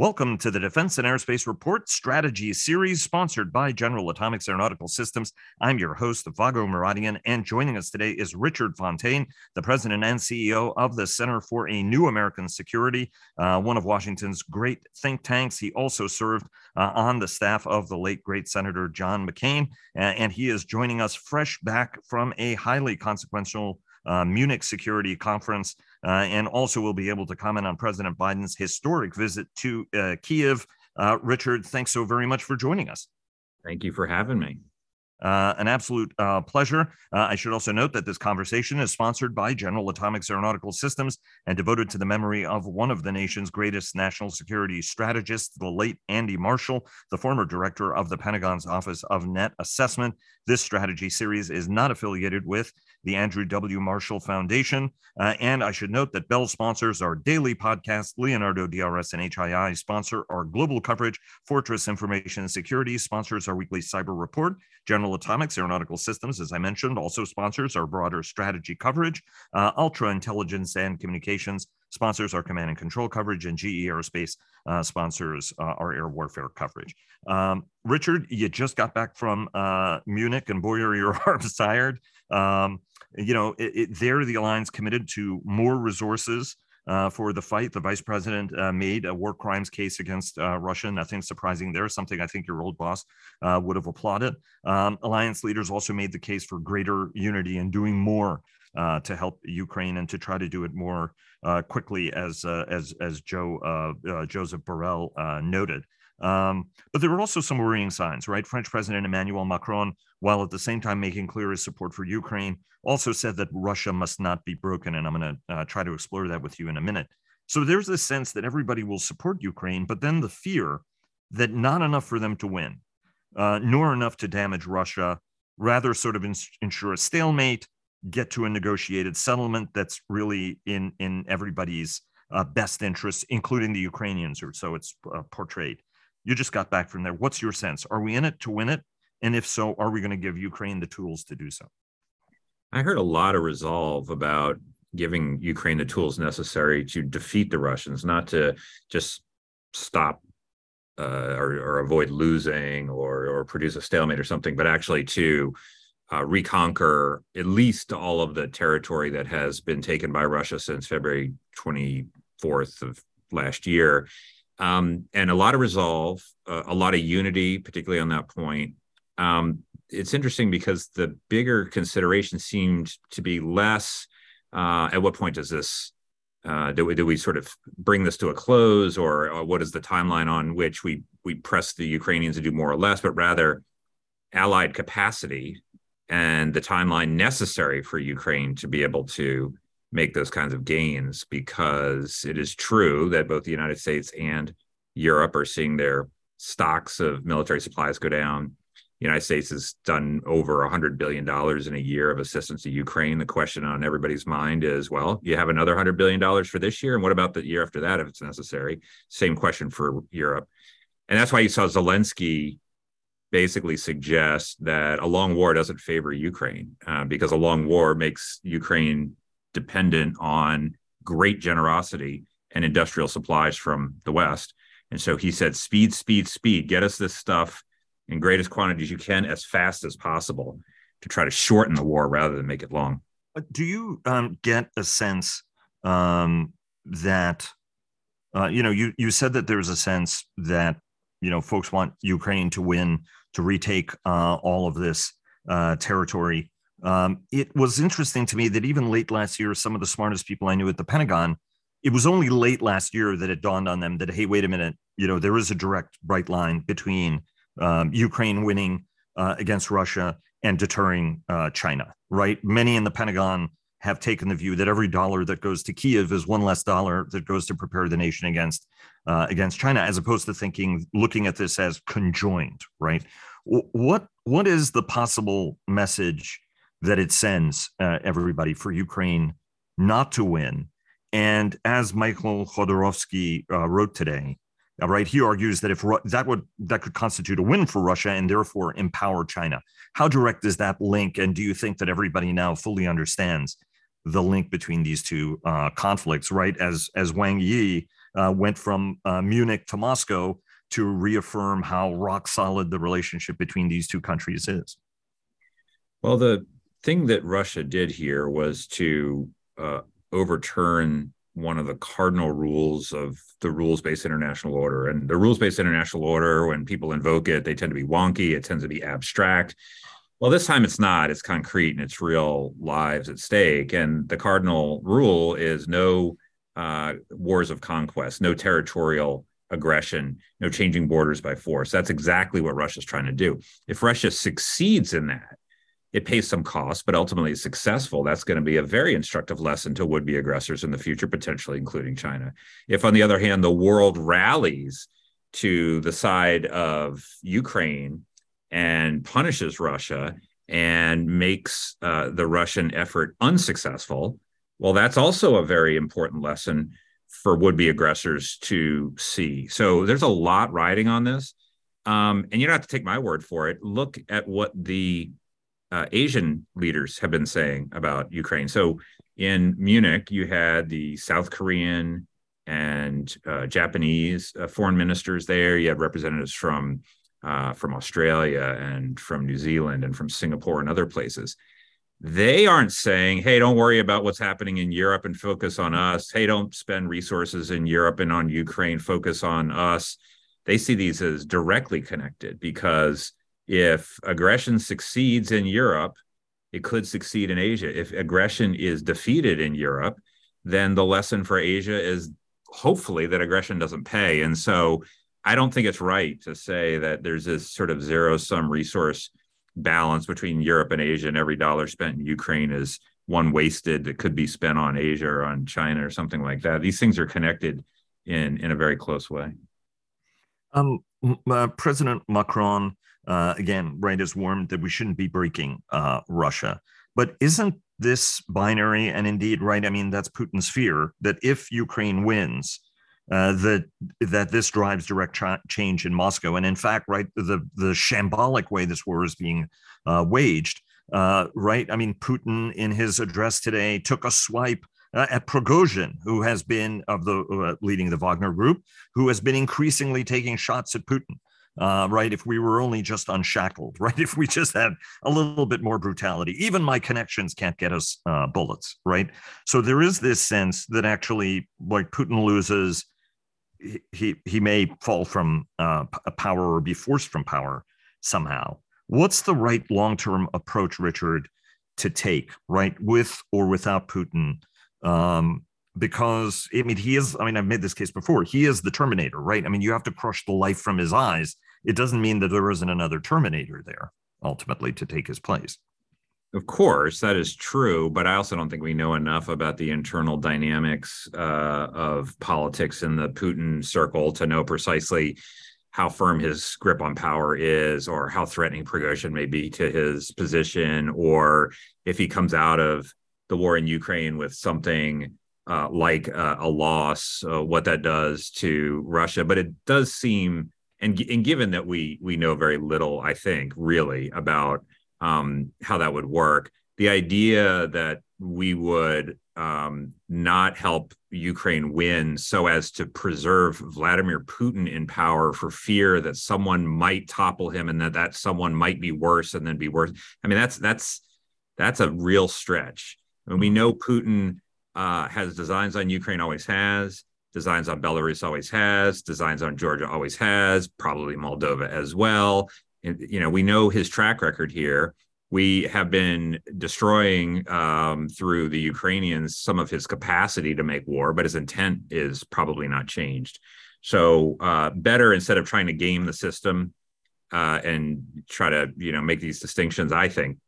Welcome to the Defense and Aerospace Report Strategy Series, sponsored by General Atomics Aeronautical Systems. I'm your host, Vago Muradian, and joining us today is Richard Fontaine, the president and CEO of the Center for a New American Security, uh, one of Washington's great think tanks. He also served uh, on the staff of the late great Senator John McCain, and he is joining us fresh back from a highly consequential uh, Munich Security Conference, uh, and also we'll be able to comment on President Biden's historic visit to uh, Kiev. Uh, Richard, thanks so very much for joining us. Thank you for having me. Uh, an absolute uh, pleasure. Uh, I should also note that this conversation is sponsored by General Atomics Aeronautical Systems and devoted to the memory of one of the nation's greatest national security strategists, the late Andy Marshall, the former director of the Pentagon's Office of Net Assessment. This strategy series is not affiliated with the Andrew W. Marshall Foundation. Uh, and I should note that Bell sponsors our daily podcast, Leonardo DRS and HII sponsor our global coverage, Fortress Information Security sponsors our weekly cyber report, General Atomics Aeronautical Systems, as I mentioned, also sponsors our broader strategy coverage, uh, Ultra Intelligence and Communications sponsors our command and control coverage, and GE Aerospace uh, sponsors uh, our air warfare coverage. Um, Richard, you just got back from uh, Munich, and boy, are your arms tired. Um, you know, it, it, there the alliance committed to more resources uh, for the fight. The vice president uh, made a war crimes case against uh, Russia. Nothing surprising there. Something I think your old boss uh, would have applauded. Um, alliance leaders also made the case for greater unity and doing more uh, to help Ukraine and to try to do it more uh, quickly, as as as Joe Joseph Borrell noted. Um, but there were also some worrying signs, right? French President Emmanuel Macron, while at the same time making clear his support for Ukraine, also said that Russia must not be broken. And I'm going to uh, try to explore that with you in a minute. So there's this sense that everybody will support Ukraine, but then the fear that not enough for them to win, uh, nor enough to damage Russia, rather sort of ins- ensure a stalemate, get to a negotiated settlement that's really in in everybody's uh, best interest, including the Ukrainians, or so it's uh, portrayed. You just got back from there. What's your sense? Are we in it to win it? And if so, are we going to give Ukraine the tools to do so? I heard a lot of resolve about giving Ukraine the tools necessary to defeat the Russians, not to just stop uh, or, or, avoid losing or, or produce a stalemate or something, but actually to uh, reconquer at least all of the territory that has been taken by Russia since February 24th of last year um, and a lot of resolve, uh, a lot of unity, particularly on that point. Um, it's interesting because the bigger consideration seemed to be less. Uh, at what point does this uh, do we do we sort of bring this to a close, or, or, what is the timeline on which we we press the Ukrainians to do more or less, but rather allied capacity and the timeline necessary for Ukraine to be able to make those kinds of gains because it is true that both the United States and Europe are seeing their stocks of military supplies go down. The United States has done over $100 billion in a year of assistance to Ukraine. The question on everybody's mind is well, you have another $100 billion for this year. And what about the year after that if it's necessary? Same question for Europe. And that's why you saw Zelensky basically suggest that a long war doesn't favor Ukraine uh, because a long war makes Ukraine dependent on great generosity and industrial supplies from the West. And so he said, speed, speed, speed, get us this stuff in greatest quantities you can as fast as possible to try to shorten the war rather than make it long. Do you um, get a sense um, that, uh, you know, you, you said that there's a sense that, you know, folks want Ukraine to win, to retake uh, all of this uh, territory. Um, it was interesting to me that even late last year, some of the smartest people I knew at the Pentagon, it was only late last year that it dawned on them that, hey, wait a minute, you know, there is a direct bright line between um, Ukraine winning uh, against Russia and deterring uh, China, right? Many in the Pentagon have taken the view that every dollar that goes to Kiev is one less dollar that goes to prepare the nation against uh, against China, as opposed to thinking looking at this as conjoined, right? What what is the possible message that it sends uh, everybody for Ukraine not to win. And as Michael Khodorkovsky uh, wrote today, uh, right, he argues that if Ru- that would that could constitute a win for Russia and therefore empower China. How direct is that link? And do you think that everybody now fully understands the link between these two uh, conflicts? Right, as as Wang Yi uh, went from uh, Munich to Moscow to reaffirm how rock solid the relationship between these two countries is. Well, the thing that Russia did here was to uh, overturn one of the cardinal rules of the rules based international order. And the rules based international order, when people invoke it, they tend to be wonky, it tends to be abstract. Well, this time it's not, it's concrete and it's real lives at stake. And the cardinal rule is no uh, wars of conquest, no territorial aggression, no changing borders by force. That's exactly what Russia's trying to do. If Russia succeeds in that, it pays some cost, but ultimately is successful. That's going to be a very instructive lesson to would be aggressors in the future, potentially including China. If, on the other hand, the world rallies to the side of Ukraine and punishes Russia and makes uh, the Russian effort unsuccessful, well, that's also a very important lesson for would be aggressors to see. So there's a lot riding on this. Um, and you don't have to take my word for it. Look at what the uh, Asian leaders have been saying about Ukraine. So in Munich, you had the South Korean and uh, Japanese uh, foreign ministers there. You had representatives from uh, from Australia and from New Zealand and from Singapore and other places. They aren't saying, "Hey, don't worry about what's happening in Europe and focus on us." Hey, don't spend resources in Europe and on Ukraine. Focus on us. They see these as directly connected because if aggression succeeds in Europe, it could succeed in Asia. If aggression is defeated in Europe, then the lesson for Asia is hopefully that aggression doesn't pay. And so I don't think it's right to say that there's this sort of zero sum resource balance between Europe and Asia, and every dollar spent in Ukraine is one wasted that could be spent on Asia or on China or something like that. These things are connected in in a very close way. Um, uh, President Macron uh, again, right, has warned that we shouldn't be breaking uh, Russia. But isn't this binary? And indeed, right, I mean, that's Putin's fear that if Ukraine wins, uh, that that this drives direct ch- change in Moscow. And in fact, right, the the shambolic way this war is being uh, waged, uh, right? I mean, Putin in his address today took a swipe uh, at Prigozhin, who has been of the uh, leading the Wagner group, who has been increasingly taking shots at Putin uh, right? If we were only just unshackled, right? If we just had a little bit more brutality, even my connections can't get us uh, bullets, right? So there is this sense that actually, like Putin loses, he he may fall from uh, power or be forced from power somehow. What's the right long term approach, Richard, to take, right, with or without Putin? Um, because I mean, he is, I mean, I've made this case before. He is the Terminator, right? I mean, you have to crush the life from his eyes. It doesn't mean that there isn't another Terminator there ultimately to take his place. Of course, that is true, but I also don't think we know enough about the internal dynamics uh, of politics in the Putin circle to know precisely how firm his grip on power is, or how threatening Prigozhin may be to his position, or if he comes out of the war in Ukraine with something uh, like uh, a loss, uh, what that does to Russia. But it does seem, and, and given that we we know very little, I think, really about um, how that would work, the idea that we would um, not help Ukraine win so as to preserve Vladimir Putin in power for fear that someone might topple him and that that someone might be worse and then be worse. I mean, that's that's that's a real stretch. I And we know Putin uh, has designs on Ukraine, always has. Designs on Belarus always has. Designs on Georgia always has. Probably Moldova as well. And, you know, we know his track record here. We have been destroying um, through the Ukrainians some of his capacity to make war, but his intent is probably not changed. So, uh, better instead of trying to game the system uh, and try to, you know, make these distinctions, I think,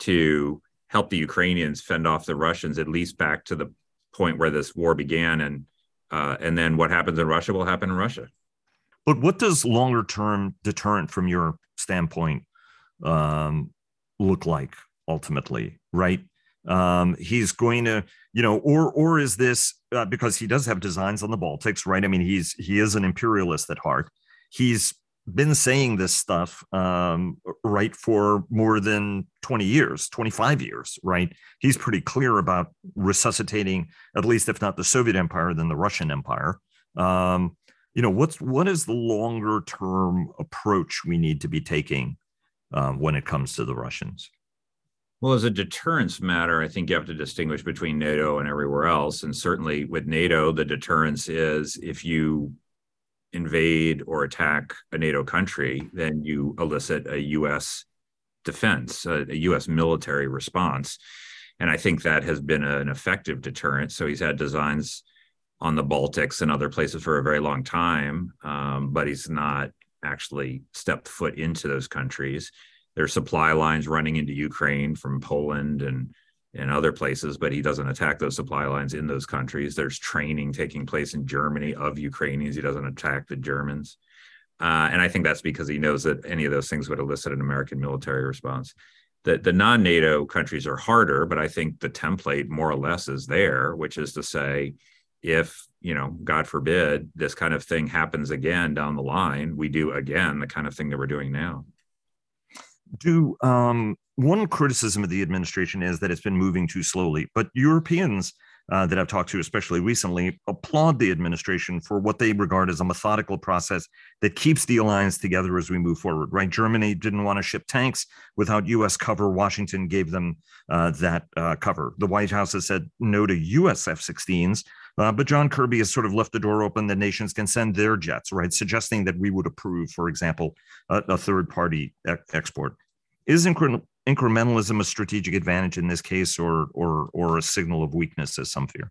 to help the Ukrainians fend off the Russians at least back to the point where this war began, and uh, and then what happens in Russia will happen in Russia. But what does longer term deterrent from your standpoint um, look like ultimately? Right? Um, he's going to, you know, or or is this uh, because he does have designs on the Baltics, right? I mean, he's he is an imperialist at heart. He's been saying this stuff um, right for more than 20 years 25 years right he's pretty clear about resuscitating at least if not the soviet empire then the russian empire Um, you know, what's what is the longer term approach we need to be taking um, when it comes to the Russians? Well, as a deterrence matter, I think you have to distinguish between NATO and everywhere else. And certainly with NATO, the deterrence is if you invade or attack a NATO country, then you elicit a U.S. defense, a, a U.S. military response. And I think that has been an effective deterrent. So he's had designs on the Baltics and other places for a very long time, um, but he's not actually stepped foot into those countries. There's supply lines running into Ukraine from Poland and and other places, but he doesn't attack those supply lines in those countries. There's training taking place in Germany of Ukrainians. He doesn't attack the Germans. Uh, and I think that's because he knows that any of those things would elicit an American military response. The, the non NATO countries are harder, but I think the template more or less is there, which is to say, if you know god forbid this kind of thing happens again down the line we do again the kind of thing that we're doing now do um, one criticism of the administration is that it's been moving too slowly but europeans uh, that I've talked to, especially recently, applaud the administration for what they regard as a methodical process that keeps the alliance together as we move forward. Right? Germany didn't want to ship tanks without U.S. cover. Washington gave them uh, that uh, cover. The White House has said no to U.S. F-16s, uh, but John Kirby has sort of left the door open that nations can send their jets, right? Suggesting that we would approve, for example, a, a third-party e- export. Is incre- incrementalism a strategic advantage in this case, or or or a signal of weakness, as some fear?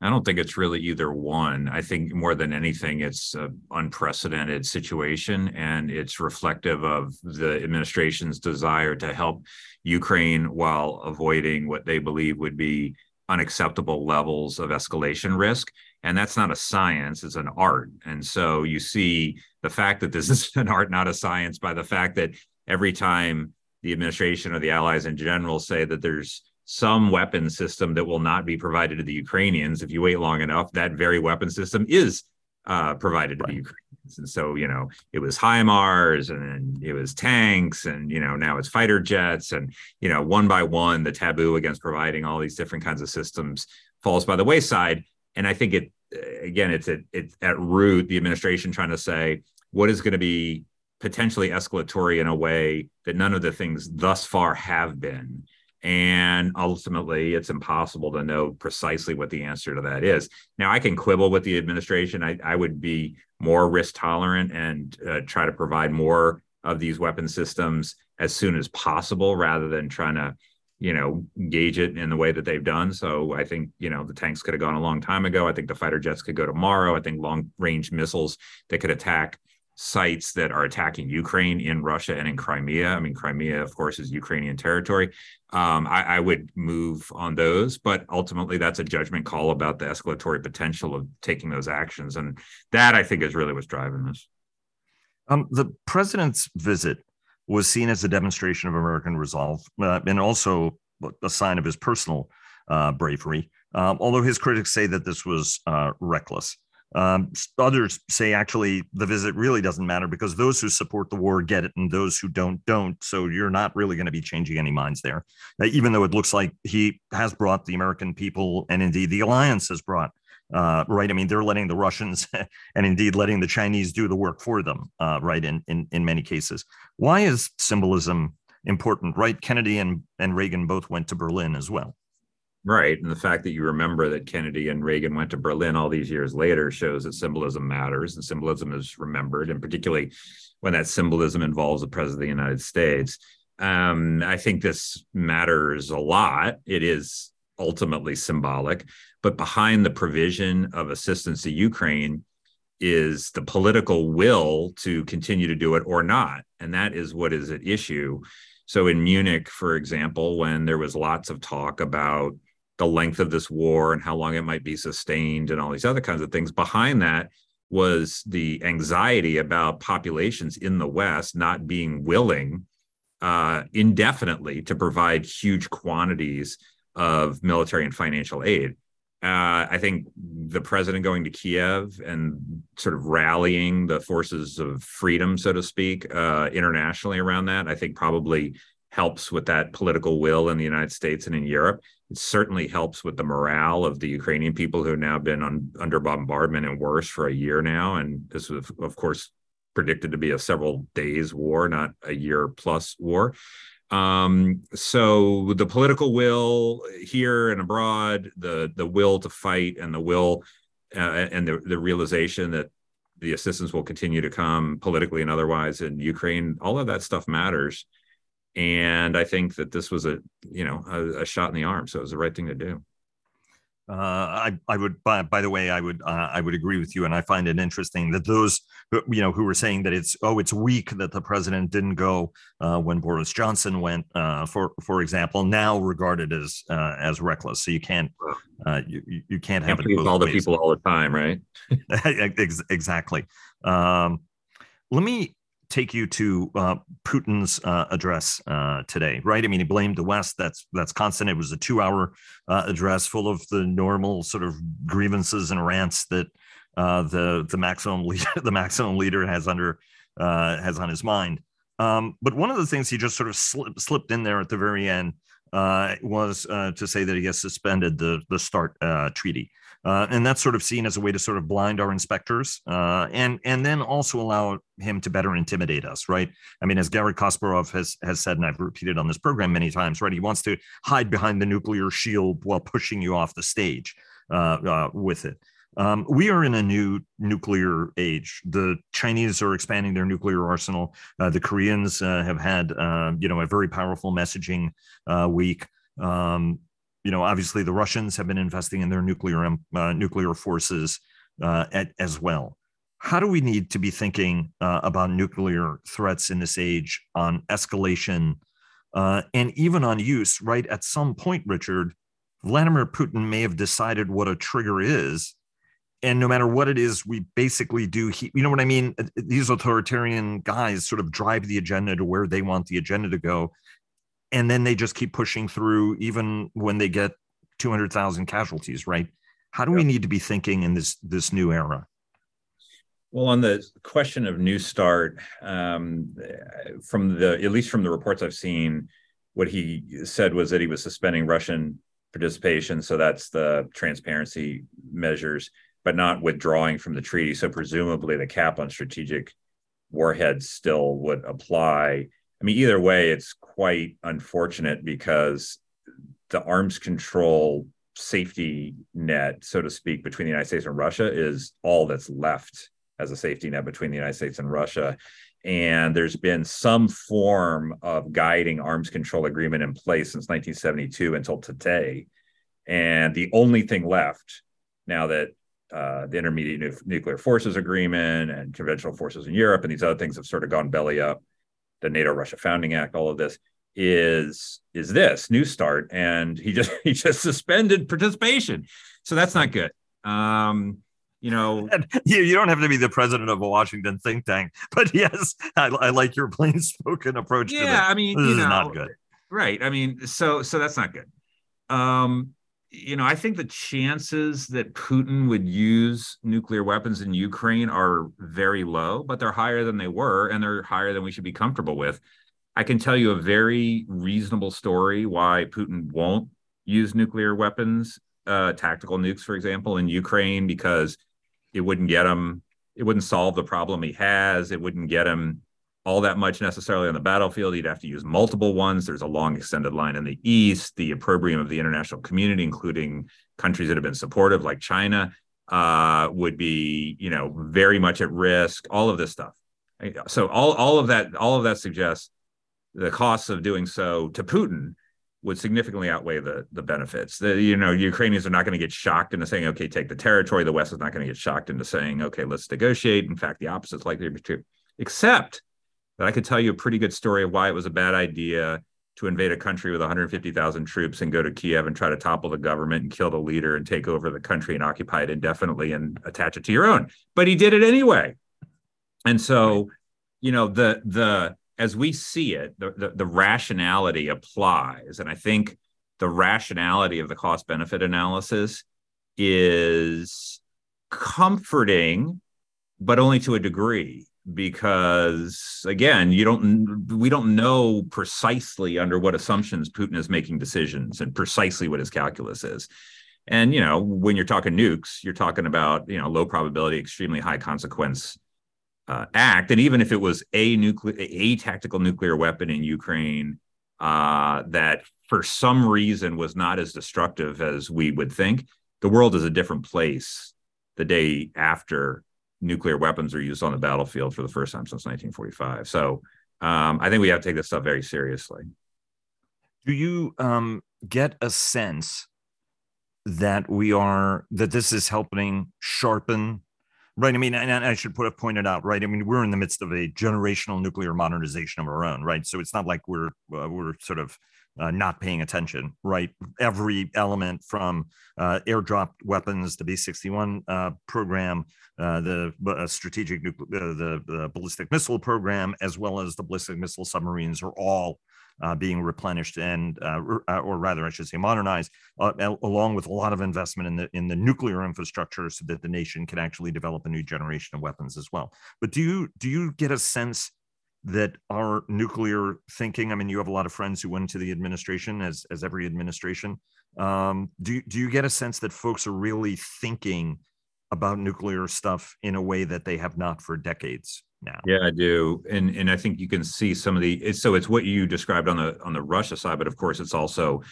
I don't think it's really either one. I think more than anything, it's an unprecedented situation, and it's reflective of the administration's desire to help Ukraine while avoiding what they believe would be unacceptable levels of escalation risk. And that's not a science, it's an art. And so you see the fact that this is an art, not a science, by the fact that every time the administration or the allies in general say that there's some weapon system that will not be provided to the Ukrainians. If you wait long enough, that very weapon system is uh, provided to right. the Ukrainians. And so, you know, it was HIMARS and it was tanks and, you know, now it's fighter jets. And, you know, one by one, the taboo against providing all these different kinds of systems falls by the wayside. And I think it, again, it's at, it's at root, the administration trying to say, what is going to be potentially escalatory in a way that none of the things thus far have been. And ultimately, it's impossible to know precisely what the answer to that is. Now, I can quibble with the administration. I, I would be more risk tolerant and uh, try to provide more of these weapon systems as soon as possible rather than trying to you know gauge it in the way that they've done so i think you know the tanks could have gone a long time ago i think the fighter jets could go tomorrow i think long range missiles that could attack sites that are attacking Ukraine in Russia and in Crimea. I mean, Crimea, of course, is Ukrainian territory. Um, I, I, would move on those, but ultimately, that's a judgment call about the escalatory potential of taking those actions, and that I think is really what's driving this. Um, the president's visit was seen as a demonstration of American resolve, uh, and also a sign of his personal uh, bravery. Um, although his critics say that this was uh, reckless. Um, others say actually the visit really doesn't matter because those who support the war get it and those who don't don't. So you're not really going to be changing any minds there, uh, even though it looks like he has brought the American people and indeed the alliance has brought. Uh, right. I mean, they're letting the Russians and indeed letting the Chinese do the work for them. Uh, right. In, in in many cases, why is symbolism important? Right. Kennedy and and Reagan both went to Berlin as well. Right. And the fact that you remember that Kennedy and Reagan went to Berlin all these years later shows that symbolism matters and symbolism is remembered, and particularly when that symbolism involves the president of the United States. Um, I think this matters a lot. It is ultimately symbolic, but behind the provision of assistance to Ukraine is the political will to continue to do it or not. And that is what is at issue. So in Munich, for example, when there was lots of talk about the length of this war and how long it might be sustained and all these other kinds of things. Behind that was the anxiety about populations in the West not being willing uh, indefinitely to provide huge quantities of military and financial aid. Uh, I think the president going to Kiev and sort of rallying the forces of freedom, so to speak, uh, internationally around that, I think probably helps with that political will in the United States and in Europe. It certainly helps with the morale of the Ukrainian people who have now been on, under bombardment and worse for a year now. And this was, of course, predicted to be a several days war, not a year plus war. Um, so the political will here and abroad, the the will to fight, and the will uh, and the the realization that the assistance will continue to come politically and otherwise in Ukraine, all of that stuff matters. And I think that this was a you know a, a shot in the arm, so it was the right thing to do. Uh, I, I would, by, by the way, I would, uh, I would agree with you, and I find it interesting that those, you know, who were saying that it's, oh, it's weak that the president didn't go uh, when Boris Johnson went, uh, for, for example, now regarded as, uh, as reckless. So you can't, uh, you, you can't have can't it all the people all the time, right? exactly. Um, let me take you to uh, Putin's uh, address uh, today, right? I mean, he blamed the West. That's that's constant. It was a two-hour uh, address full of the normal sort of grievances and rants that uh, the the maximum leader the maximum leader has under uh, has on his mind. Um, but one of the things he just sort of slip, slipped in there at the very end was to say that he has suspended the the START treaty. Uh, and that's sort of seen as a way to sort of blind our inspectors uh, and and then also allow him to better intimidate us, right? I mean, as Garry Kasparov has has said, and I've repeated on this program many times, right? He wants to hide behind the nuclear shield while pushing you off the stage uh, uh with it. Um, we are in a new nuclear age. The Chinese are expanding their nuclear arsenal. Uh, the Koreans uh, have had, you know, a very powerful messaging week. Um, you know, obviously the Russians have been investing in their nuclear um, uh, nuclear forces uh, at, as well. How do we need to be thinking uh, about nuclear threats in this age on escalation uh, and even on use? Right at some point, Richard, Vladimir Putin may have decided what a trigger is, and no matter what it is, we basically do. He, you know what I mean? These authoritarian guys sort of drive the agenda to where they want the agenda to go, and then they just keep pushing through even when they get 200,000 casualties, right? How do we need to be thinking in this this new era? Well, on the question of New START, um, from the at least from the reports I've seen, what he said was that he was suspending Russian participation, so that's the transparency measures, but not withdrawing from the treaty. So presumably, the cap on strategic warheads still would apply. I mean, either way, it's quite unfortunate because the arms control safety net, so to speak, between the United States and Russia is all that's left as a safety net between the United States and Russia. And there's been some form of guiding arms control agreement in place since 1972 until today. And the only thing left now that uh, the Intermediate nu- Nuclear Forces Agreement and conventional forces in Europe and these other things have sort of gone belly up the NATO Russia Founding Act, all of this is is this new start. And he just he just suspended participation. So that's not good. Um you know you, you don't have to be the president of a washington think tank but yes i, I like your plain spoken approach yeah i mean this you know, not good. right. I mean so so that's not good. Um you know, I think the chances that Putin would use nuclear weapons in Ukraine are very low, but they're higher than they were, and they're higher than we should be comfortable with. I can tell you a very reasonable story why Putin won't use nuclear weapons, uh, tactical nukes, for example, in Ukraine, because it wouldn't get him, it wouldn't solve the problem he has, it wouldn't get him all that much necessarily on the battlefield. You'd have to use multiple ones. There's a long extended line in the east. The opprobrium of the international community, including countries that have been supportive like China, uh, would be, you know, very much at risk. All of this stuff. So all all of that all of that suggests the costs of doing so to Putin would significantly outweigh the the benefits. The you know Ukrainians are not going to get shocked into saying okay take the territory. The West is not going to get shocked into saying okay let's negotiate. In fact, the opposite is likely to be true. Except but I could tell you a pretty good story of why it was a bad idea to invade a country with 150,000 troops and go to Kiev and try to topple the government and kill the leader and take over the country and occupy it indefinitely and attach it to your own. But he did it anyway. And so, you know, the the as we see it, the, the, the rationality applies. And I think the rationality of the cost benefit analysis is comforting, but only to a degree because again you don't we don't know precisely under what assumptions putin is making decisions and precisely what his calculus is. And you know when you're talking nukes you're talking about you know low probability extremely high consequence uh, act. And even if it was a nuclear a tactical nuclear weapon in ukraine uh, that for some reason was not as destructive as we would think the world is a different place the day after nuclear weapons are used on the battlefield for the first time since 1945. So um, I think we have to take this stuff very seriously. Do you um, get a sense that we are that this is helping sharpen? Right. I mean, and I should put have pointed out, right? I mean, we're in the midst of a generational nuclear modernization of our own, right? So it's not like we're uh, we're sort of uh, not paying attention, right? Every element from uh, airdrop weapons, the B 61 uh, program, uh, the uh, strategic, uh, the, the, ballistic missile program, as well as the ballistic missile submarines are all being replenished and, or rather, I should say, modernized, along with a lot of investment in the in the nuclear infrastructure, so that the nation can actually develop a new generation of weapons as well. But do you do you get a sense that our nuclear thinking. I mean, you have a lot of friends who went into the administration, as as every administration. Um, do do you get a sense that folks are really thinking about nuclear stuff in a way that they have not for decades now? Yeah, I do, and and I think you can see some of the. It's, so it's what you described on the on the Russia side, but of course, it's also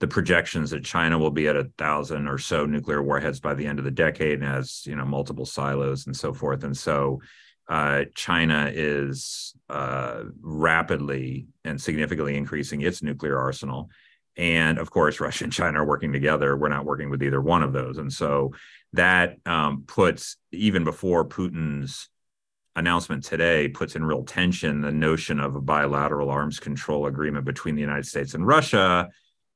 the projections that China will be at a thousand or so nuclear warheads by the end of the decade and has you know multiple silos and so forth, and so uh, China is uh, rapidly and significantly increasing its nuclear arsenal. And of course, Russia and China are working together. We're not working with either one of those. And so that um, puts, even before Putin's announcement today, puts in real tension the notion of a bilateral arms control agreement between the United States and Russia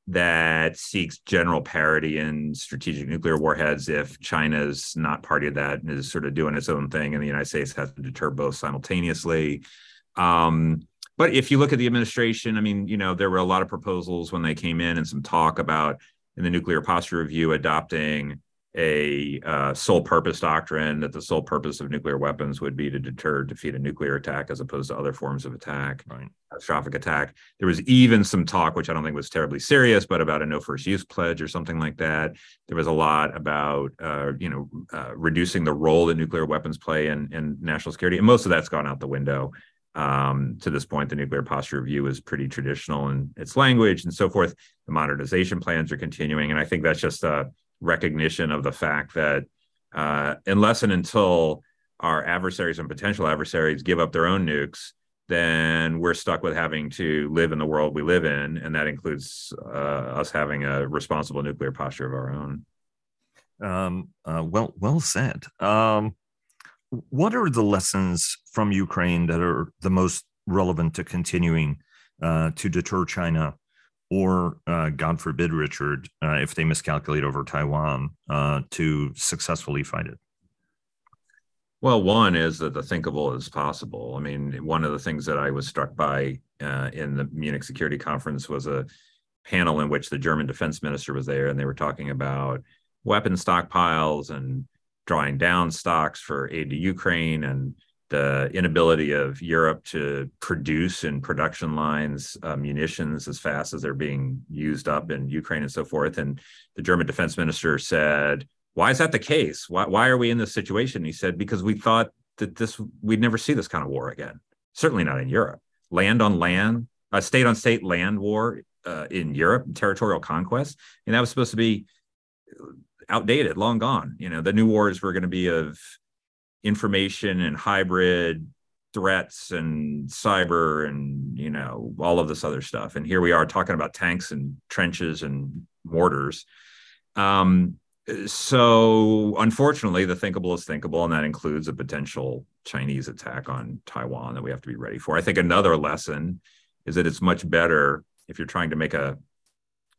that seeks general parity in strategic nuclear warheads if China's not party of that and is sort of doing its own thing, and the United States has to deter both simultaneously. Um, but if you look at the administration, I mean, you know, there were a lot of proposals when they came in and some talk about in the nuclear posture review adopting a uh, sole purpose doctrine that the sole purpose of nuclear weapons would be to deter, defeat a nuclear attack as opposed to other forms of attack, right. catastrophic attack. There was even some talk, which I don't think was terribly serious, but about a no first use pledge or something like that. There was a lot about, uh, you know, uh, reducing the role that nuclear weapons play in, in national security, and most of that's gone out the window. Um, to this point, the nuclear posture review is pretty traditional in its language and so forth. The modernization plans are continuing, and I think that's just a recognition of the fact that uh, unless and until our adversaries and potential adversaries give up their own nukes, then we're stuck with having to live in the world we live in, and that includes uh, us having a responsible nuclear posture of our own. Um, uh, well, well said. Um, what are the lessons from Ukraine that are the most relevant to continuing uh, to deter China or uh, God forbid, Richard, uh, if they miscalculate over Taiwan, uh, to successfully fight it? Well, one is that the thinkable is possible. I mean, one of the things that I was struck by uh, in the Munich Security Conference was a panel in which the German defense minister was there, and they were talking about weapon stockpiles and drawing down stocks for aid to Ukraine and the inability of Europe to produce in production lines uh, munitions as fast as they're being used up in Ukraine and so forth. And the German defense minister said, Why is that the case? Why, why are we in this situation? He said, Because we thought that this we'd never see this kind of war again. Certainly not in Europe. Land on land, a state on state land war uh, in Europe, territorial conquest. And that was supposed to be outdated, long gone. You know, the new wars were going to be of information and hybrid threats and cyber and you know all of this other stuff. And here we are talking about tanks and trenches and mortars. Um, so unfortunately the thinkable is thinkable and that includes a potential chinese attack on taiwan that we have to be ready for. I think another lesson is that it's much better if you're trying to make a,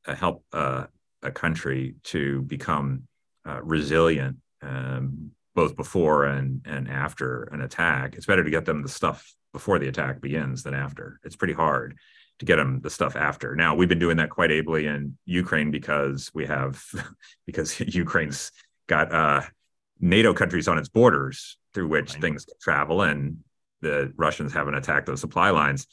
a help uh, a country to become uh, resilient um, both before and and after an attack. It's better to get them the stuff before the attack begins than after. It's pretty hard to get them the stuff after. Now we've been doing that quite ably in Ukraine because we have because Ukraine's got uh, NATO countries on its borders through which things travel and the Russians haven't attacked those supply lines.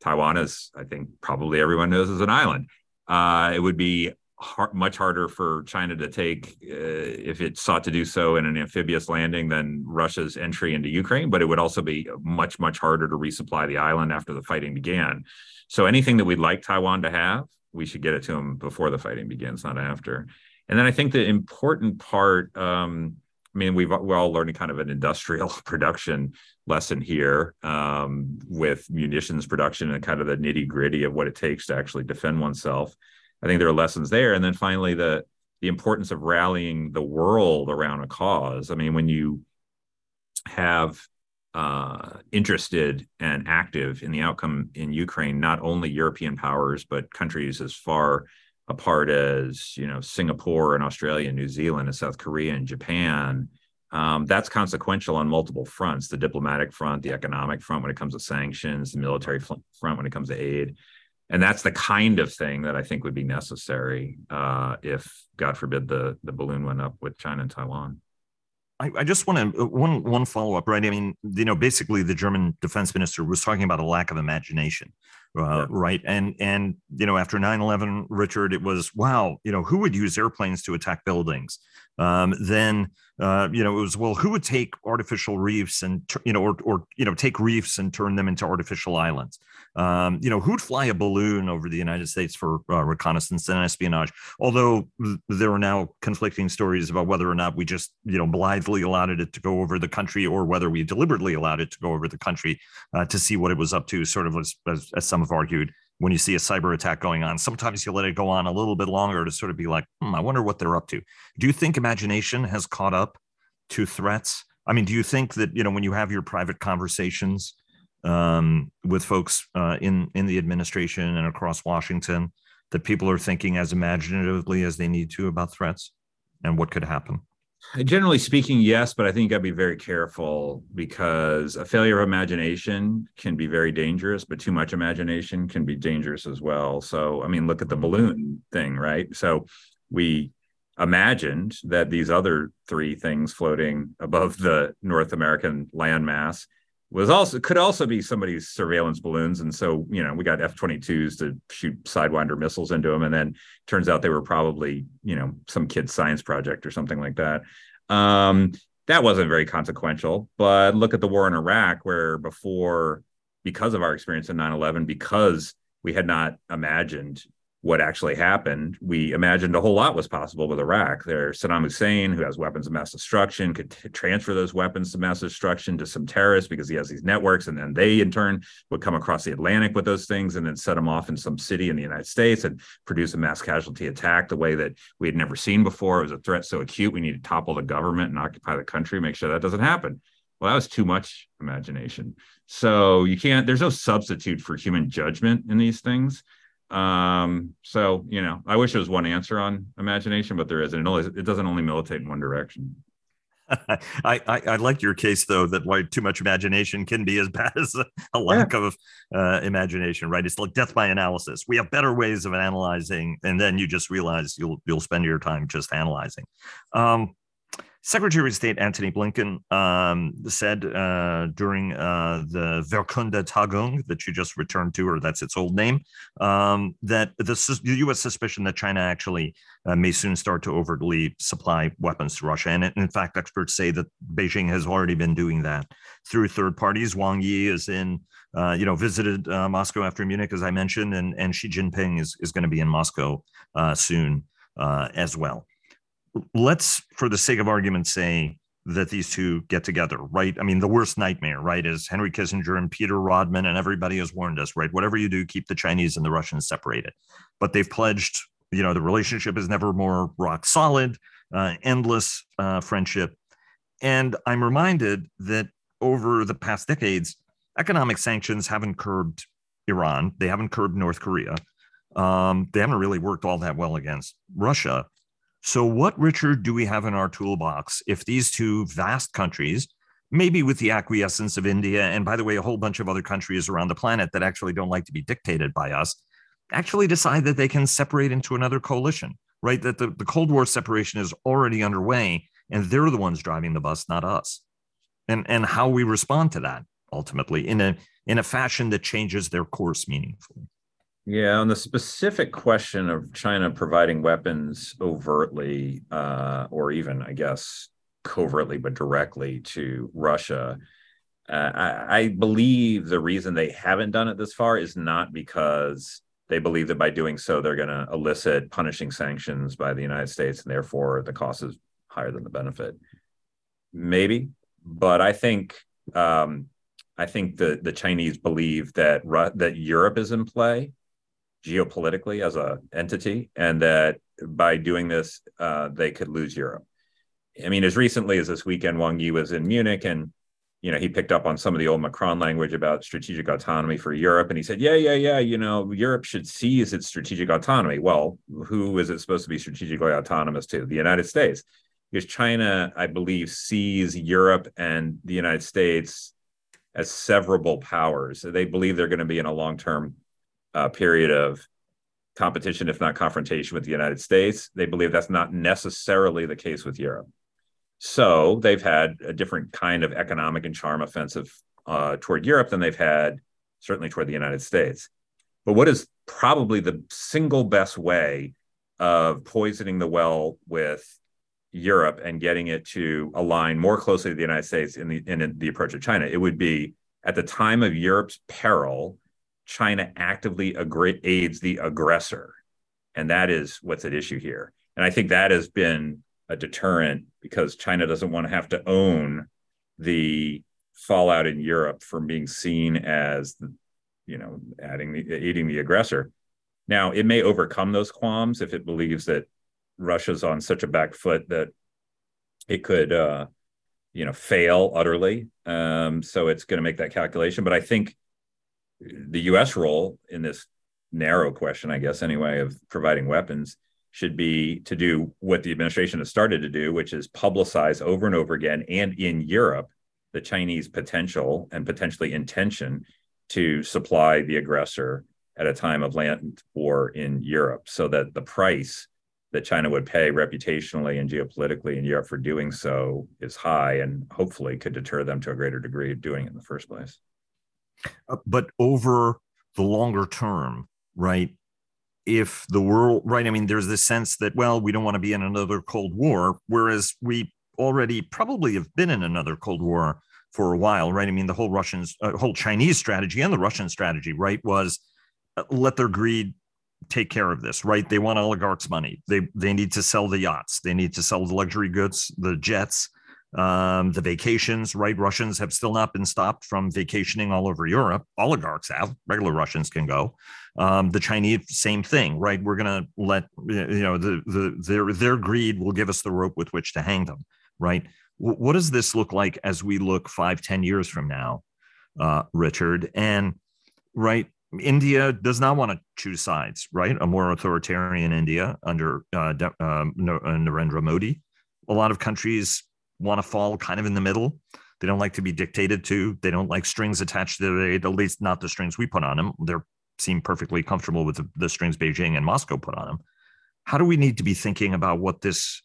Taiwan is, I think, probably everyone knows is an island. Uh, it would be hard, much harder for China to take uh, if it sought to do so in an amphibious landing than Russia's entry into Ukraine, but it would also be much, much harder to resupply the island after the fighting began. So anything that we'd like Taiwan to have, we should get it to them before the fighting begins, not after. And then I think the important part, um, I mean, we've we're all learning kind of an industrial production lesson here um, with munitions production and kind of the nitty gritty of what it takes to actually defend oneself. I think there are lessons there. And then finally, the the importance of rallying the world around a cause. I mean, when you have uh, interested and active in the outcome in Ukraine, not only European powers but countries as far apart as you know Singapore and Australia, and New Zealand, and South Korea and Japan. Um, that's consequential on multiple fronts: the diplomatic front, the economic front when it comes to sanctions, the military front when it comes to aid and that's the kind of thing that I think would be necessary uh, if, God forbid, the the balloon went up with China and Taiwan. I, I just want to uh, one one follow up, right? I mean, you know, basically, the German defense minister was talking about a lack of imagination, uh, yeah. right? And and you know, after 9-11, Richard, it was wow, you know, who would use airplanes to attack buildings? Um, then uh, you know, it was well, who would take artificial reefs and you know, or or you know, take reefs and turn them into artificial islands? Um, you know, who'd fly a balloon over the United States for uh, reconnaissance and espionage? Although there are now conflicting stories about whether or not we just you know blithely allowed it to go over the country, or whether we deliberately allowed it to go over the country uh, to see what it was up to. Sort of as, as, as some have argued when you see a cyber attack going on. Sometimes you let it go on a little bit longer to sort of be like, hmm, I wonder what they're up to. Do you think imagination has caught up to threats? I mean, do you think that you know when you have your private conversations um, with folks uh, in in the administration and across Washington that people are thinking as imaginatively as they need to about threats and what could happen? Generally speaking, yes, but I think you got to be very careful because a failure of imagination can be very dangerous, but too much imagination can be dangerous as well. So, I mean, look at the mm-hmm. balloon thing, right? So, we imagined that these other three things floating above the North American landmass was also could also be somebody's surveillance balloons. And so you know we got f-22s to shoot sidewinder missiles into them and then turns out they were probably you know some kid's science project or something like that. Um, that wasn't very consequential. But look at the war in iraq where before because of our experience in 9-11 because we had not imagined what actually happened, we imagined a whole lot was possible with Iraq. There's Saddam Hussein, who has weapons of mass destruction, could t- transfer those weapons of mass destruction to some terrorists because he has these networks, and then they in turn would come across the Atlantic with those things and then set them off in some city in the United States and produce a mass casualty attack the way that we had never seen before. It was a threat so acute we need to topple the government and occupy the country, make sure that doesn't happen. Well, that was too much imagination. So you can't. There's no substitute for human judgment in these things um, so you know, I wish there was one answer on imagination, but there isn't. It, only, it doesn't only militate in one direction. I, I, I like your case though that why too much imagination can be as bad as a, lack yeah. of uh, imagination, right? It's like death by analysis. We have better ways of analyzing, and then you just realize you'll you'll spend your time just analyzing. Um, Secretary of State Antony Blinken um, said uh, during uh, the Wehrkunde Tagung that you just returned to, or that's its old name, um, that the, the, U.S. suspicion that China actually uh, may soon start to overtly supply weapons to Russia. And in fact, experts say that Beijing has already been doing that through third parties. Wang Yi is in, uh, you know, visited uh, Moscow after Munich, as I mentioned, and, and Xi Jinping is, is going to be in Moscow uh, soon as well let's, for the sake of argument, say that these two get together, right? I mean, the worst nightmare, right, is Henry Kissinger and Peter Rodman, and everybody has warned us, right? Whatever you do, keep the Chinese and the Russians separated. But they've pledged, you know, the relationship is never more rock solid, uh, endless uh, friendship. And I'm reminded that over the past decades, economic sanctions haven't curbed Iran, they haven't curbed North Korea. Um, they haven't really worked all that well against Russia. So, what, Richard, do we have in our toolbox if these two vast countries, maybe with the acquiescence of India, and by the way, a whole bunch of other countries around the planet that actually don't like to be dictated by us, actually decide that they can separate into another coalition, right? That the, the Cold War separation is already underway, and they're the ones driving the bus, not us. And, and how we respond to that ultimately in a in a fashion that changes their course meaningfully. Yeah, on the specific question of China providing weapons overtly, uh, or even, I guess, covertly but directly to Russia, uh, I, I, believe the reason they haven't done it this far is not because they believe that by doing so they're going to elicit punishing sanctions by the United States, and therefore the cost is higher than the benefit. Maybe, but I think um, I think the the Chinese believe that that Europe is in play geopolitically as a entity, and that by doing this, uh, they could lose Europe. I mean, as recently as this weekend, Wang Yi was in Munich, and you know he picked up on some of the old Macron language about strategic autonomy for Europe, and he said, "Yeah, yeah, yeah, you know, Europe should seize its strategic autonomy." Well, who is it supposed to be strategically autonomous to? The United States, because China, I believe, sees Europe and the United States as severable powers. They believe they're going to be in a long-term uh, period of competition, if not confrontation, with the United States. They believe that's not necessarily the case with Europe. So they've had a different kind of economic and charm offensive uh, toward Europe than they've had certainly toward the United States. But what is probably the single best way of poisoning the well with Europe and getting it to align more closely to the United States in the in the approach of China? It would be at the time of Europe's peril, China actively aids the aggressor. And that is what's at issue here. And I think that has been a deterrent because China doesn't want to have to own the fallout in Europe from being seen as, you know, adding the, aiding the aggressor. Now, it may overcome those qualms if it believes that Russia's on such a back foot that it could, uh, you know, fail utterly. Um, so it's going to make that calculation. But I think the U.S. role in this narrow question, I guess, anyway, of providing weapons should be to do what the administration has started to do, which is publicize over and over again and in Europe the Chinese potential and potentially intention to supply the aggressor at a time of land war in Europe, so that the price that China would pay reputationally and geopolitically in Europe for doing so is high and hopefully could deter them to a greater degree of doing it in the first place. Uh, but over the longer term, right? If the world, right? I mean, there's this sense that, well, we don't want to be in another Cold War, whereas we already probably have been in another Cold War for a while, right? I mean, the whole Russians, uh, whole Chinese strategy and the Russian strategy, right, was uh, let their greed take care of this, right? They want oligarchs' money. They they need to sell the yachts. They need to sell the luxury goods, the jets um, the vacations, right? Russians have still not been stopped from vacationing all over Europe. Oligarchs have, regular Russians can go. Um, the Chinese, same thing, right? We're going to let, you know, the, the, their, their greed will give us the rope with which to hang them, right? W- what does this look like as we look five, ten years from now, uh, Richard? And, right, India does not want to choose sides, right? A more authoritarian India under uh, uh, Narendra Modi. A lot of countries want to fall kind of in the middle. They don't like to be dictated to. They don't like strings attached to their at least not the strings we put on them. They seem perfectly comfortable with the, the strings Beijing and Moscow put on them. How do we need to be thinking about what this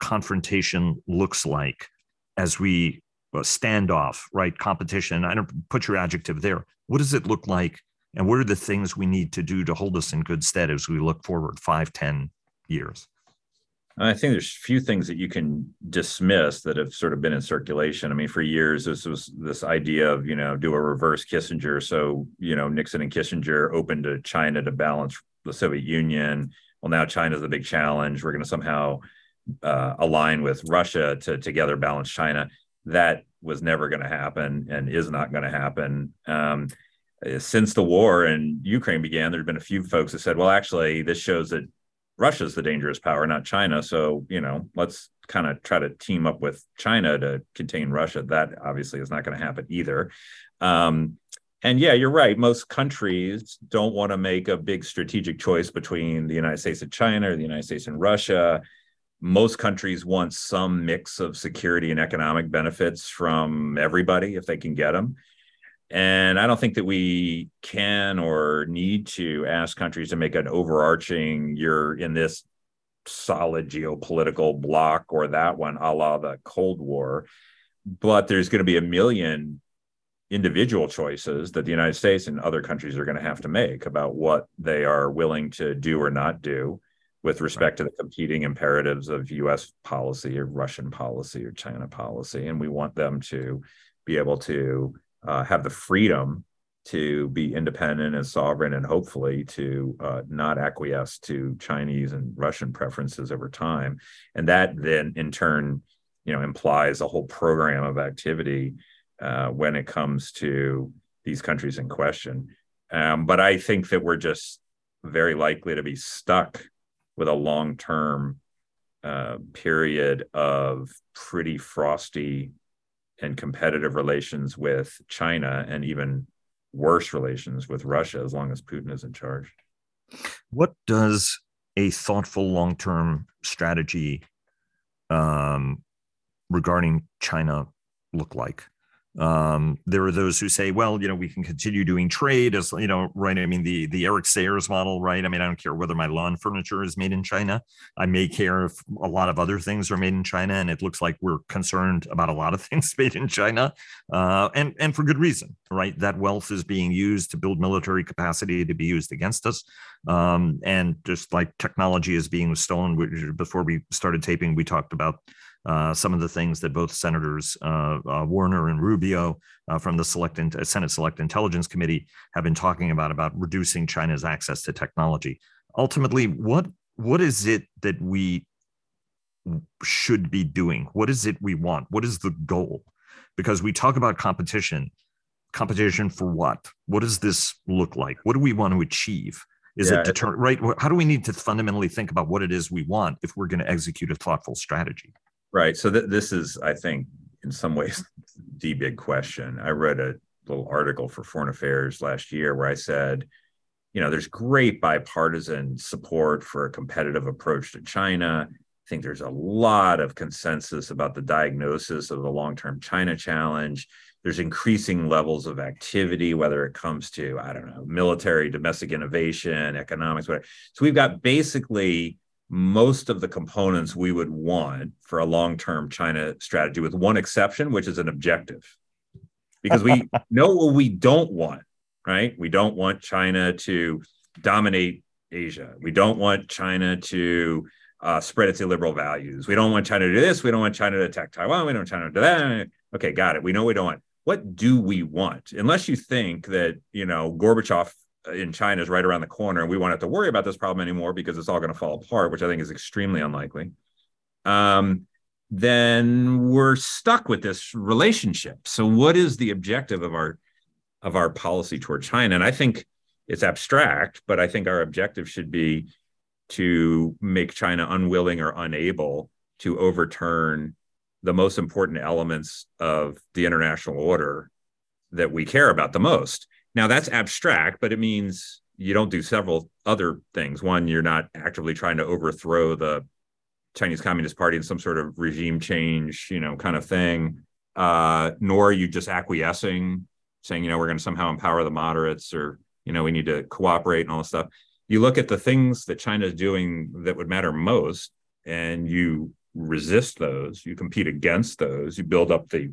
confrontation looks like as we uh, stand off, right? Competition. I don't put your adjective there. What does it look like? And what are the things we need to do to hold us in good stead as we look forward five, ten years? I think there's a few things that you can dismiss that have sort of been in circulation. I mean, for years, this was this idea of, you know, do a reverse Kissinger. So, you know, Nixon and Kissinger opened to China to balance the Soviet Union. Well, now China's the big challenge. We're going to somehow uh, align with Russia to together balance China. That was never going to happen and is not going to happen. Um, since the war in Ukraine began, there have been a few folks that said, well, actually, this shows that Russia's the dangerous power, not China. So, you know, let's kind of try to team up with China to contain Russia. That obviously is not going to happen either. Um, and yeah, you're right. Most countries don't want to make a big strategic choice between the United States and China or the United States and Russia. Most countries want some mix of security and economic benefits from everybody if they can get them. And I don't think that we can or need to ask countries to make an overarching, you're in this solid geopolitical block or that one, a la the Cold War. But there's going to be a million individual choices that the United States and other countries are going to have to make about what they are willing to do or not do with respect right. to the competing imperatives of US policy or Russian policy or China policy. And we want them to be able to uh, have the freedom to be independent and sovereign and hopefully to uh, not acquiesce to Chinese and Russian preferences over time. And that then in turn, you know, implies a whole program of activity uh, when it comes to these countries in question. Um, but I think that we're just very likely to be stuck with a long term uh, period of pretty frosty and competitive relations with China and even worse relations with Russia as long as Putin is in charge. What does a thoughtful long term strategy um, regarding China look like? Um, there are those who say, well, you know, we can continue doing trade as, you know, right. I mean, the, the Eric Sayers model, right. I mean, I don't care whether my lawn furniture is made in China. I may care if a lot of other things are made in China. And it looks like we're concerned about a lot of things made in China. Uh, and, and for good reason, right. That wealth is being used to build military capacity to be used against us. Um, and just like technology is being stolen, before we started taping, we talked about uh, some of the things that both Senators uh, uh, Warner and Rubio uh, from the Select In- uh, Senate Select Intelligence Committee have been talking about about reducing China's access to technology. Ultimately, what what is it that we should be doing? What is it we want? What is the goal? Because we talk about competition. Competition for what? What does this look like? What do we want to achieve? Is yeah, it deter- right? How do we need to fundamentally think about what it is we want if we're going to execute a thoughtful strategy? Right. So th- this is, I think, in some ways, the big question. I read a little article for Foreign Affairs last year where I said, you know, there's great bipartisan support for a competitive approach to China. I think there's a lot of consensus about the diagnosis of the long term China challenge. There's increasing levels of activity, whether it comes to, I don't know, military, domestic innovation, economics, whatever. So we've got basically most of the components we would want for a long-term China strategy, with one exception, which is an objective. Because we know what we don't want, right? We don't want China to dominate Asia. We don't want China to uh, spread its illiberal values. We don't want China to do this. We don't want China to attack Taiwan. We don't want China to do that. Okay, got it. We know we don't want. What do we want? Unless you think that you know Gorbachev in China is right around the corner and we won't have to worry about this problem anymore because it's all going to fall apart, which I think is extremely unlikely, um, then we're stuck with this relationship. So what is the objective of our of our policy toward China? And I think it's abstract, but I think our objective should be to make China unwilling or unable to overturn the most important elements of the international order that we care about the most. Now that's abstract, but it means you don't do several other things. One, you're not actively trying to overthrow the Chinese Communist Party in some sort of regime change, you know, kind of thing. Uh, nor are you just acquiescing, saying, you know, we're going to somehow empower the moderates or, you know, we need to cooperate and all this stuff. You look at the things that China is doing that would matter most, and you resist those, you compete against those, you build up the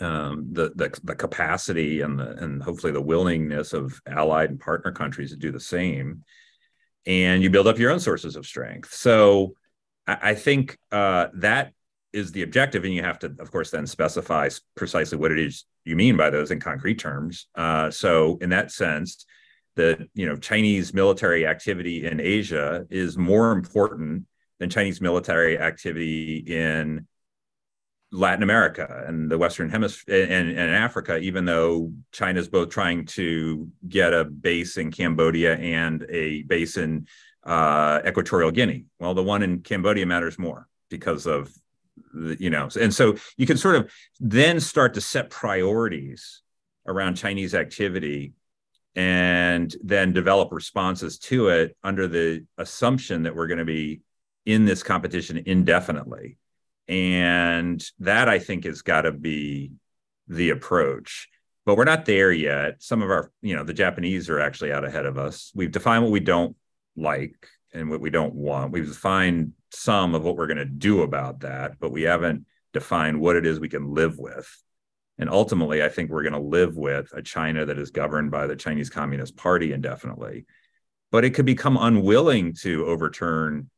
um, the, the the capacity and the and hopefully the willingness of allied and partner countries to do the same, and you build up your own sources of strength. So I, I think uh, that is the objective, and you have to, of course, then specify precisely what it is you mean by those in concrete terms. Uh, so in that sense, the you know Chinese military activity in Asia is more important than Chinese military activity in Latin America and the Western Hemisphere and, and Africa, even though China's both trying to get a base in Cambodia and a base in uh, Equatorial Guinea. Well, the one in Cambodia matters more because of the, you know, and so you can sort of then start to set priorities around Chinese activity and then develop responses to it under the assumption that we're going to be in this competition indefinitely and that I think has got to be the approach. But we're not there yet. Some of our, you know, the Japanese are actually out ahead of us. We've defined what we don't like and what we don't want. We've defined some of what we're going to do about that, but we haven't defined what it is we can live with. And ultimately, I think we're going to live with a China that is governed by the Chinese Communist Party indefinitely. But it could become unwilling to overturn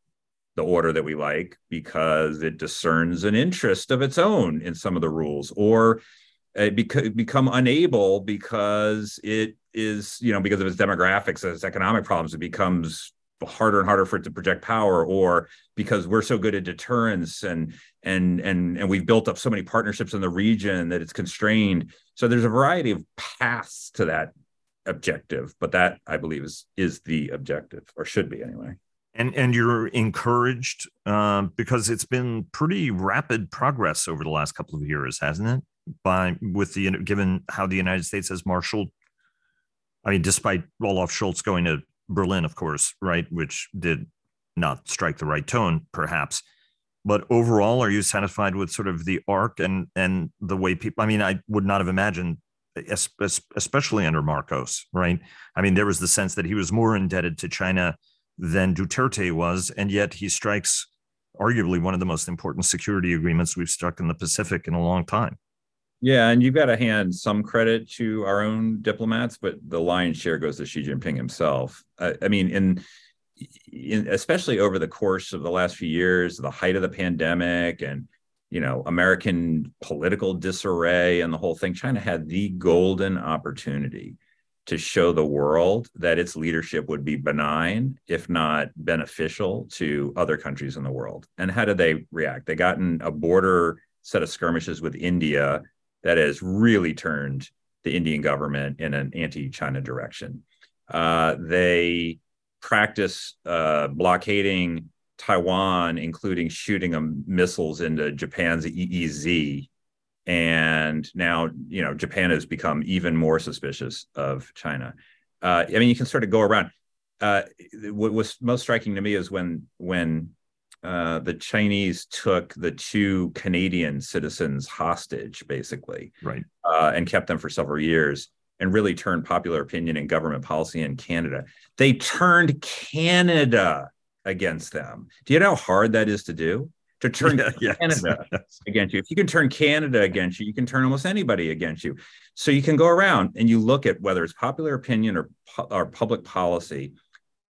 the order that we like because it discerns an interest of its own in some of the rules, or it become unable because it is, you know, because of its demographics, its economic problems, it becomes harder and harder for it to project power or because we're so good at deterrence and and and and we've built up so many partnerships in the region that it's constrained. So there's a variety of paths to that objective but that i believe is is the objective or should be anyway and and you're encouraged uh, because it's been pretty rapid progress over the last couple of years hasn't it by with the given how the united states has marshaled i mean despite olaf scholz going to Berlin, of course, right, which did not strike the right tone, perhaps. But overall, are you satisfied with sort of the arc and and the way people? I mean, I would not have imagined, especially under Marcos, right? I mean, there was the sense that he was more indebted to China than Duterte was, and yet he strikes arguably one of the most important security agreements we've struck in the Pacific in a long time. Yeah, and you've got to hand some credit to our own diplomats, but the lion's share goes to Xi Jinping himself. I, I mean, in, in especially over the course of the last few years, the height of the pandemic, and you know, American political disarray, and the whole thing, China had the golden opportunity to show the world that its leadership would be benign, if not beneficial, to other countries in the world. And how did they react? They got in a border set of skirmishes with India that has really turned the Indian government in an anti-China direction. Uh, they practice uh, blockading Taiwan, including shooting missiles into Japan's EEZ. And now, you know, Japan has become even more suspicious of China. Uh, I mean, you can sort of go around. Uh, what was most striking to me is when when uh, the Chinese took the two Canadian citizens hostage, basically, right, uh, and kept them for several years, and really turned popular opinion and government policy in Canada. They turned Canada against them. Do you know how hard that is to do? To turn yeah, Canada yes. against you. If you can turn Canada against you, you can turn almost anybody against you. So you can go around and you look at whether it's popular opinion or, or public policy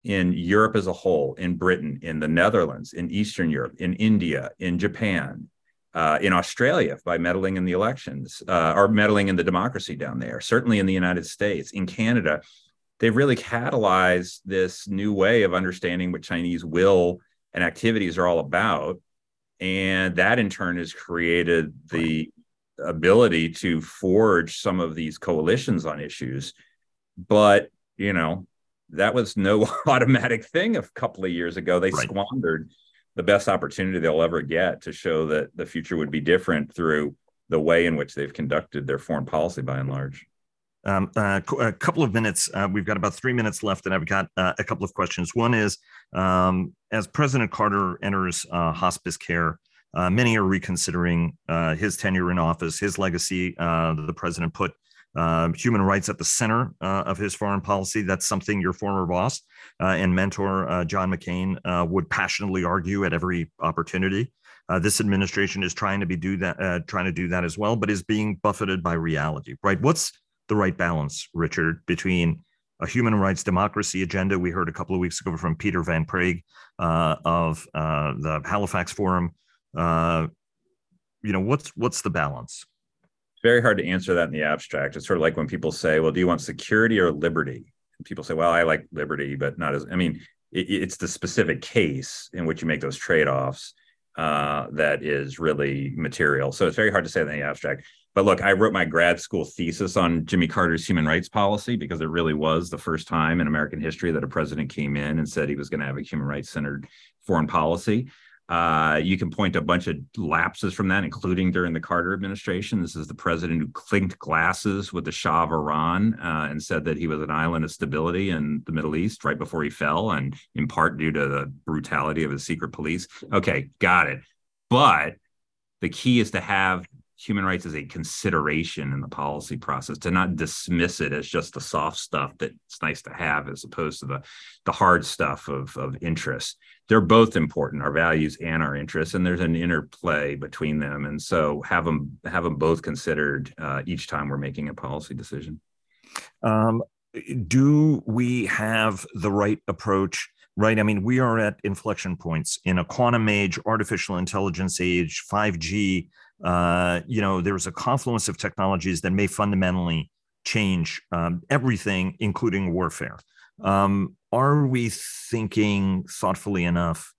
in Europe as a whole, in Britain, in the Netherlands, in Eastern Europe, in India, in Japan, uh, in Australia by meddling in the elections uh, or meddling in the democracy down there, certainly in the United States, in Canada. They've really catalyzed this new way of understanding what Chinese will and activities are all about. And that in turn has created the ability to forge some of these coalitions on issues. But, you know, that was no automatic thing a couple of years ago. They right. squandered the best opportunity they'll ever get to show that the future would be different through the way in which they've conducted their foreign policy by and large. Um, uh, a couple of minutes. Uh, we've got about three minutes left, and I've got uh, a couple of questions. One is um, as President Carter enters uh, hospice care, uh, many are reconsidering uh, his tenure in office, his legacy. the president put uh, human rights at the center uh, of his foreign policy. That's something your former boss uh, and mentor, uh, John McCain, uh, would passionately argue at every opportunity. this administration is trying to be do that, trying to do that as well, but is being buffeted by reality. Right? What's the right balance, Richard, between a human rights democracy agenda we heard a couple of weeks ago from Peter Van Praagh uh, of uh, the Halifax Forum? Uh, you know, what's what's the balance? it's very hard to answer that in the abstract. It's sort of like when people say, "Well, do you want security or liberty?" And people say, "Well, I like liberty, but not as." I mean, it, it's the specific case in which you make those trade-offs uh, that is really material. So it's very hard to say in the abstract. But look, I wrote my grad school thesis on Jimmy Carter's human rights policy because it really was the first time in American history that a president came in and said he was going to have a human rights centered foreign policy. Uh, you can point to a bunch of lapses from that, including during the Carter administration. This is the president who clinked glasses with the Shah of Iran uh, and said that he was an island of stability in the Middle East right before he fell, and in part due to the brutality of his secret police. Okay, got it. But the key is to have human rights as a consideration in the policy process, to not dismiss it as just the soft stuff that's nice to have, as opposed to the the hard stuff of of interest. They're both important, our values and our interests, and there's an interplay between them. And so have them have them both considered uh, each time we're making a policy decision. Um, do we have the right approach? Right. I mean, we are at inflection points in a quantum age, artificial intelligence age, 5G, uh, you know, there's a confluence of technologies that may fundamentally change um, everything, including warfare. Um, are we thinking thoughtfully enough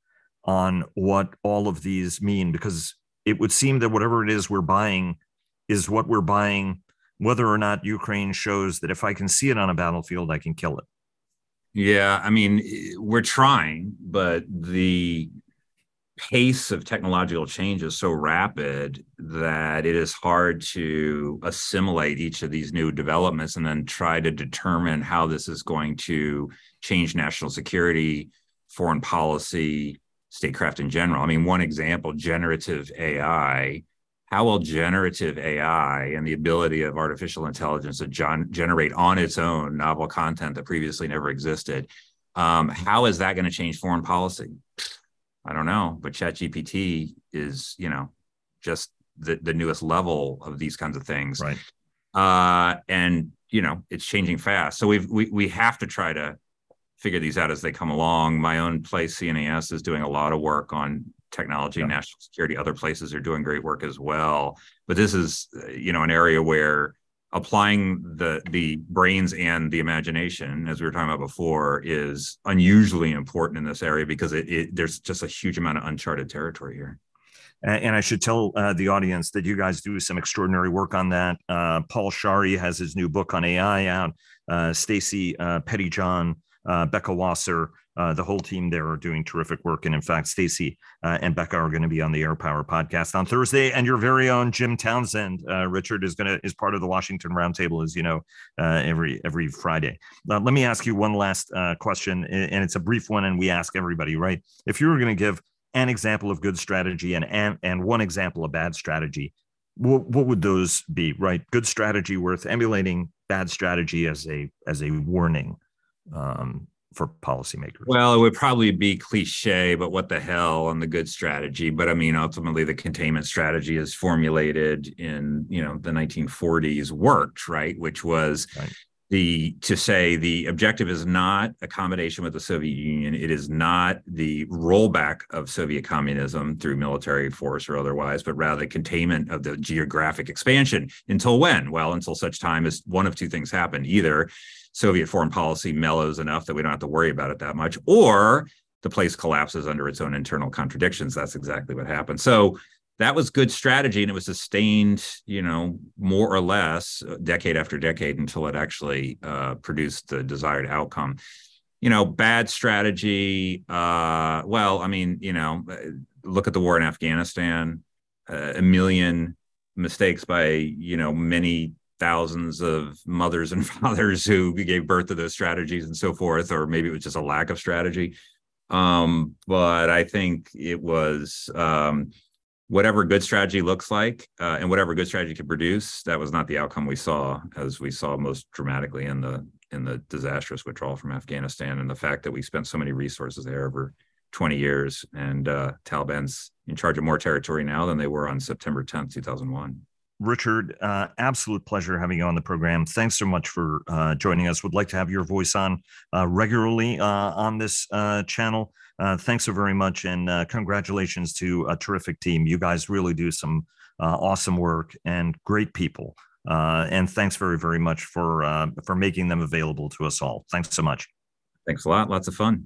on what all of these mean? Because it would seem that whatever it is we're buying is what we're buying, whether or not Ukraine shows that if I can see it on a battlefield, I can kill it. Yeah, I mean, we're trying, but the pace of technological change is so rapid that it is hard to assimilate each of these new developments and then try to determine how this is going to change national security, foreign policy, statecraft in general. I mean, one example generative AI. How will generative AI and the ability of artificial intelligence to gen- generate on its own novel content that previously never existed? Um, how is that going to change foreign policy? I don't know, but ChatGPT is, you know, just the, the newest level of these kinds of things. Right. Uh, and you know, it's changing fast. So we've we we have to try to figure these out as they come along. My own place, CNAS, is doing a lot of work on technology, yeah. national security. Other places are doing great work as well. But this is, you know, an area where applying the the brains and the imagination as we were talking about before is unusually important in this area because it, it there's just a huge amount of uncharted territory here and I should tell uh, the audience that you guys do some extraordinary work on that. Uh, Paul Scharre has his new book on AI out. Uh, Stacie uh, Pettyjohn, uh, Becca Wasser, uh, the whole team there are doing terrific work. And in fact, Stacie uh, and Becca are going to be on the Air Power podcast on Thursday. And your very own Jim Townsend, uh, Richard, is going to is part of the Washington Roundtable, as you know, uh, every every Friday. Uh, let me ask you one last question, and it's a brief one, and we ask everybody, right? If you were going to give an example of good strategy and and, and one example of bad strategy, what, what would those be? Right, good strategy worth emulating, bad strategy as a as a warning. Um, for policymakers? Well, it would probably be cliche, but what the hell on the good strategy? But I mean, ultimately, the containment strategy is formulated in you know the 1940s worked right, which was. Right. The to say the objective is not accommodation with the Soviet Union. It is not the rollback of Soviet communism through military force or otherwise, but rather containment of the geographic expansion. Until when? Well, until such time as one of two things happen: either Soviet foreign policy mellows enough that we don't have to worry about it that much, or the place collapses under its own internal contradictions. That's exactly what happened. So that was good strategy, and it was sustained, you know, more or less uh, decade after decade until it actually uh, produced the desired outcome. You know, bad strategy. Uh, well, I mean, you know, uh, look at the war in Afghanistan. Uh, a million mistakes by you know many thousands of mothers and fathers who gave birth to those strategies and so forth, or maybe it was just a lack of strategy. Um, but I think it was um, whatever good strategy looks like uh, and whatever good strategy could produce. That was not the outcome we saw, as we saw most dramatically in the in the disastrous withdrawal from Afghanistan, and the fact that we spent so many resources there over 20 years, and uh, Taliban's in charge of more territory now than they were on September 10th, 2001. Richard, uh, absolute pleasure having you on the program. Thanks so much for uh, joining us. Would like to have your voice on uh, regularly uh, on this uh, channel. Uh, thanks so very much, and uh, congratulations to a terrific team. You guys really do some uh, awesome work and great people. Uh, and thanks very, very much for for making them available to us all. Thanks so much. Thanks a lot. Lots of fun.